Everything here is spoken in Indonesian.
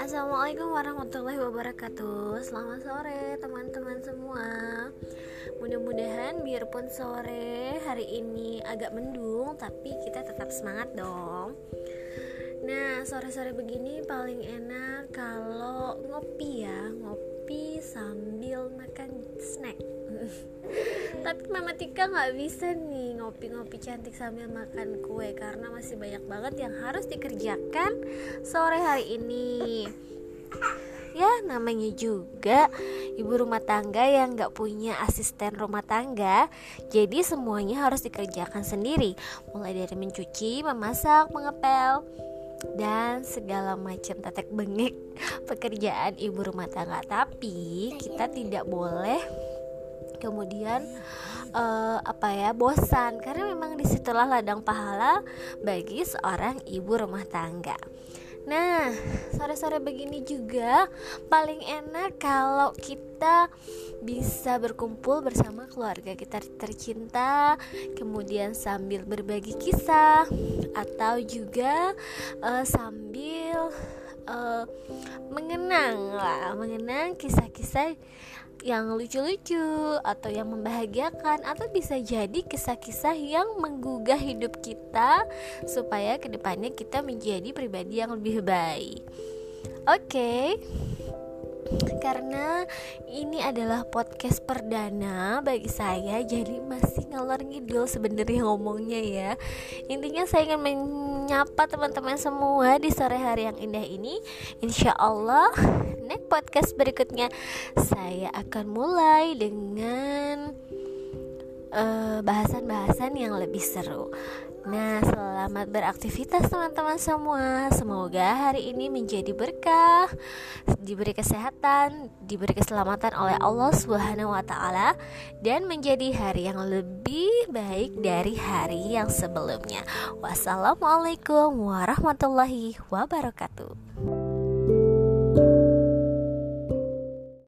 Assalamualaikum warahmatullahi wabarakatuh. Selamat sore teman-teman semua. Mudah-mudahan biarpun sore hari ini agak mendung Tapi kita tetap semangat dong. Nah sore-sore begini paling enak kalau ngopi ya Ngopi sambil makan snack. Tapi Mama Tika nggak bisa nih ngopi-ngopi cantik sambil makan kue Karena masih banyak banget yang harus dikerjakan sore hari ini. Ya namanya juga ibu rumah tangga yang gak punya asisten rumah tangga. Jadi semuanya harus dikerjakan sendiri. Mulai dari mencuci memasak mengepel dan segala macam tetek bengek pekerjaan ibu rumah tangga tapi kita tidak boleh kemudian uh, apa ya bosan. Karena memang di situlah ladang pahala bagi seorang ibu rumah tangga. Nah, sore-sore begini juga paling enak kalau kita bisa berkumpul bersama keluarga kita tercinta, kemudian sambil berbagi kisah atau juga uh, sambil uh, mengenang lah, mengenang kisah-kisah yang lucu-lucu atau yang membahagiakan atau bisa jadi kisah-kisah yang menggugah hidup kita supaya ke depannya kita menjadi pribadi yang lebih baik. Oke. Okay karena ini adalah podcast perdana bagi saya jadi masih ngalor ngidul sebenarnya ngomongnya ya. Intinya saya ingin menyapa teman-teman semua di sore hari yang indah ini. Insya Allah next podcast berikutnya saya akan mulai dengan eh, bahasan-bahasan uh, yang lebih seru. Nah, selamat beraktivitas teman-teman semua. Semoga hari ini menjadi berkah, diberi kesehatan, diberi keselamatan oleh Allah Subhanahu wa taala dan menjadi hari yang lebih baik dari hari yang sebelumnya. Wassalamualaikum warahmatullahi wabarakatuh.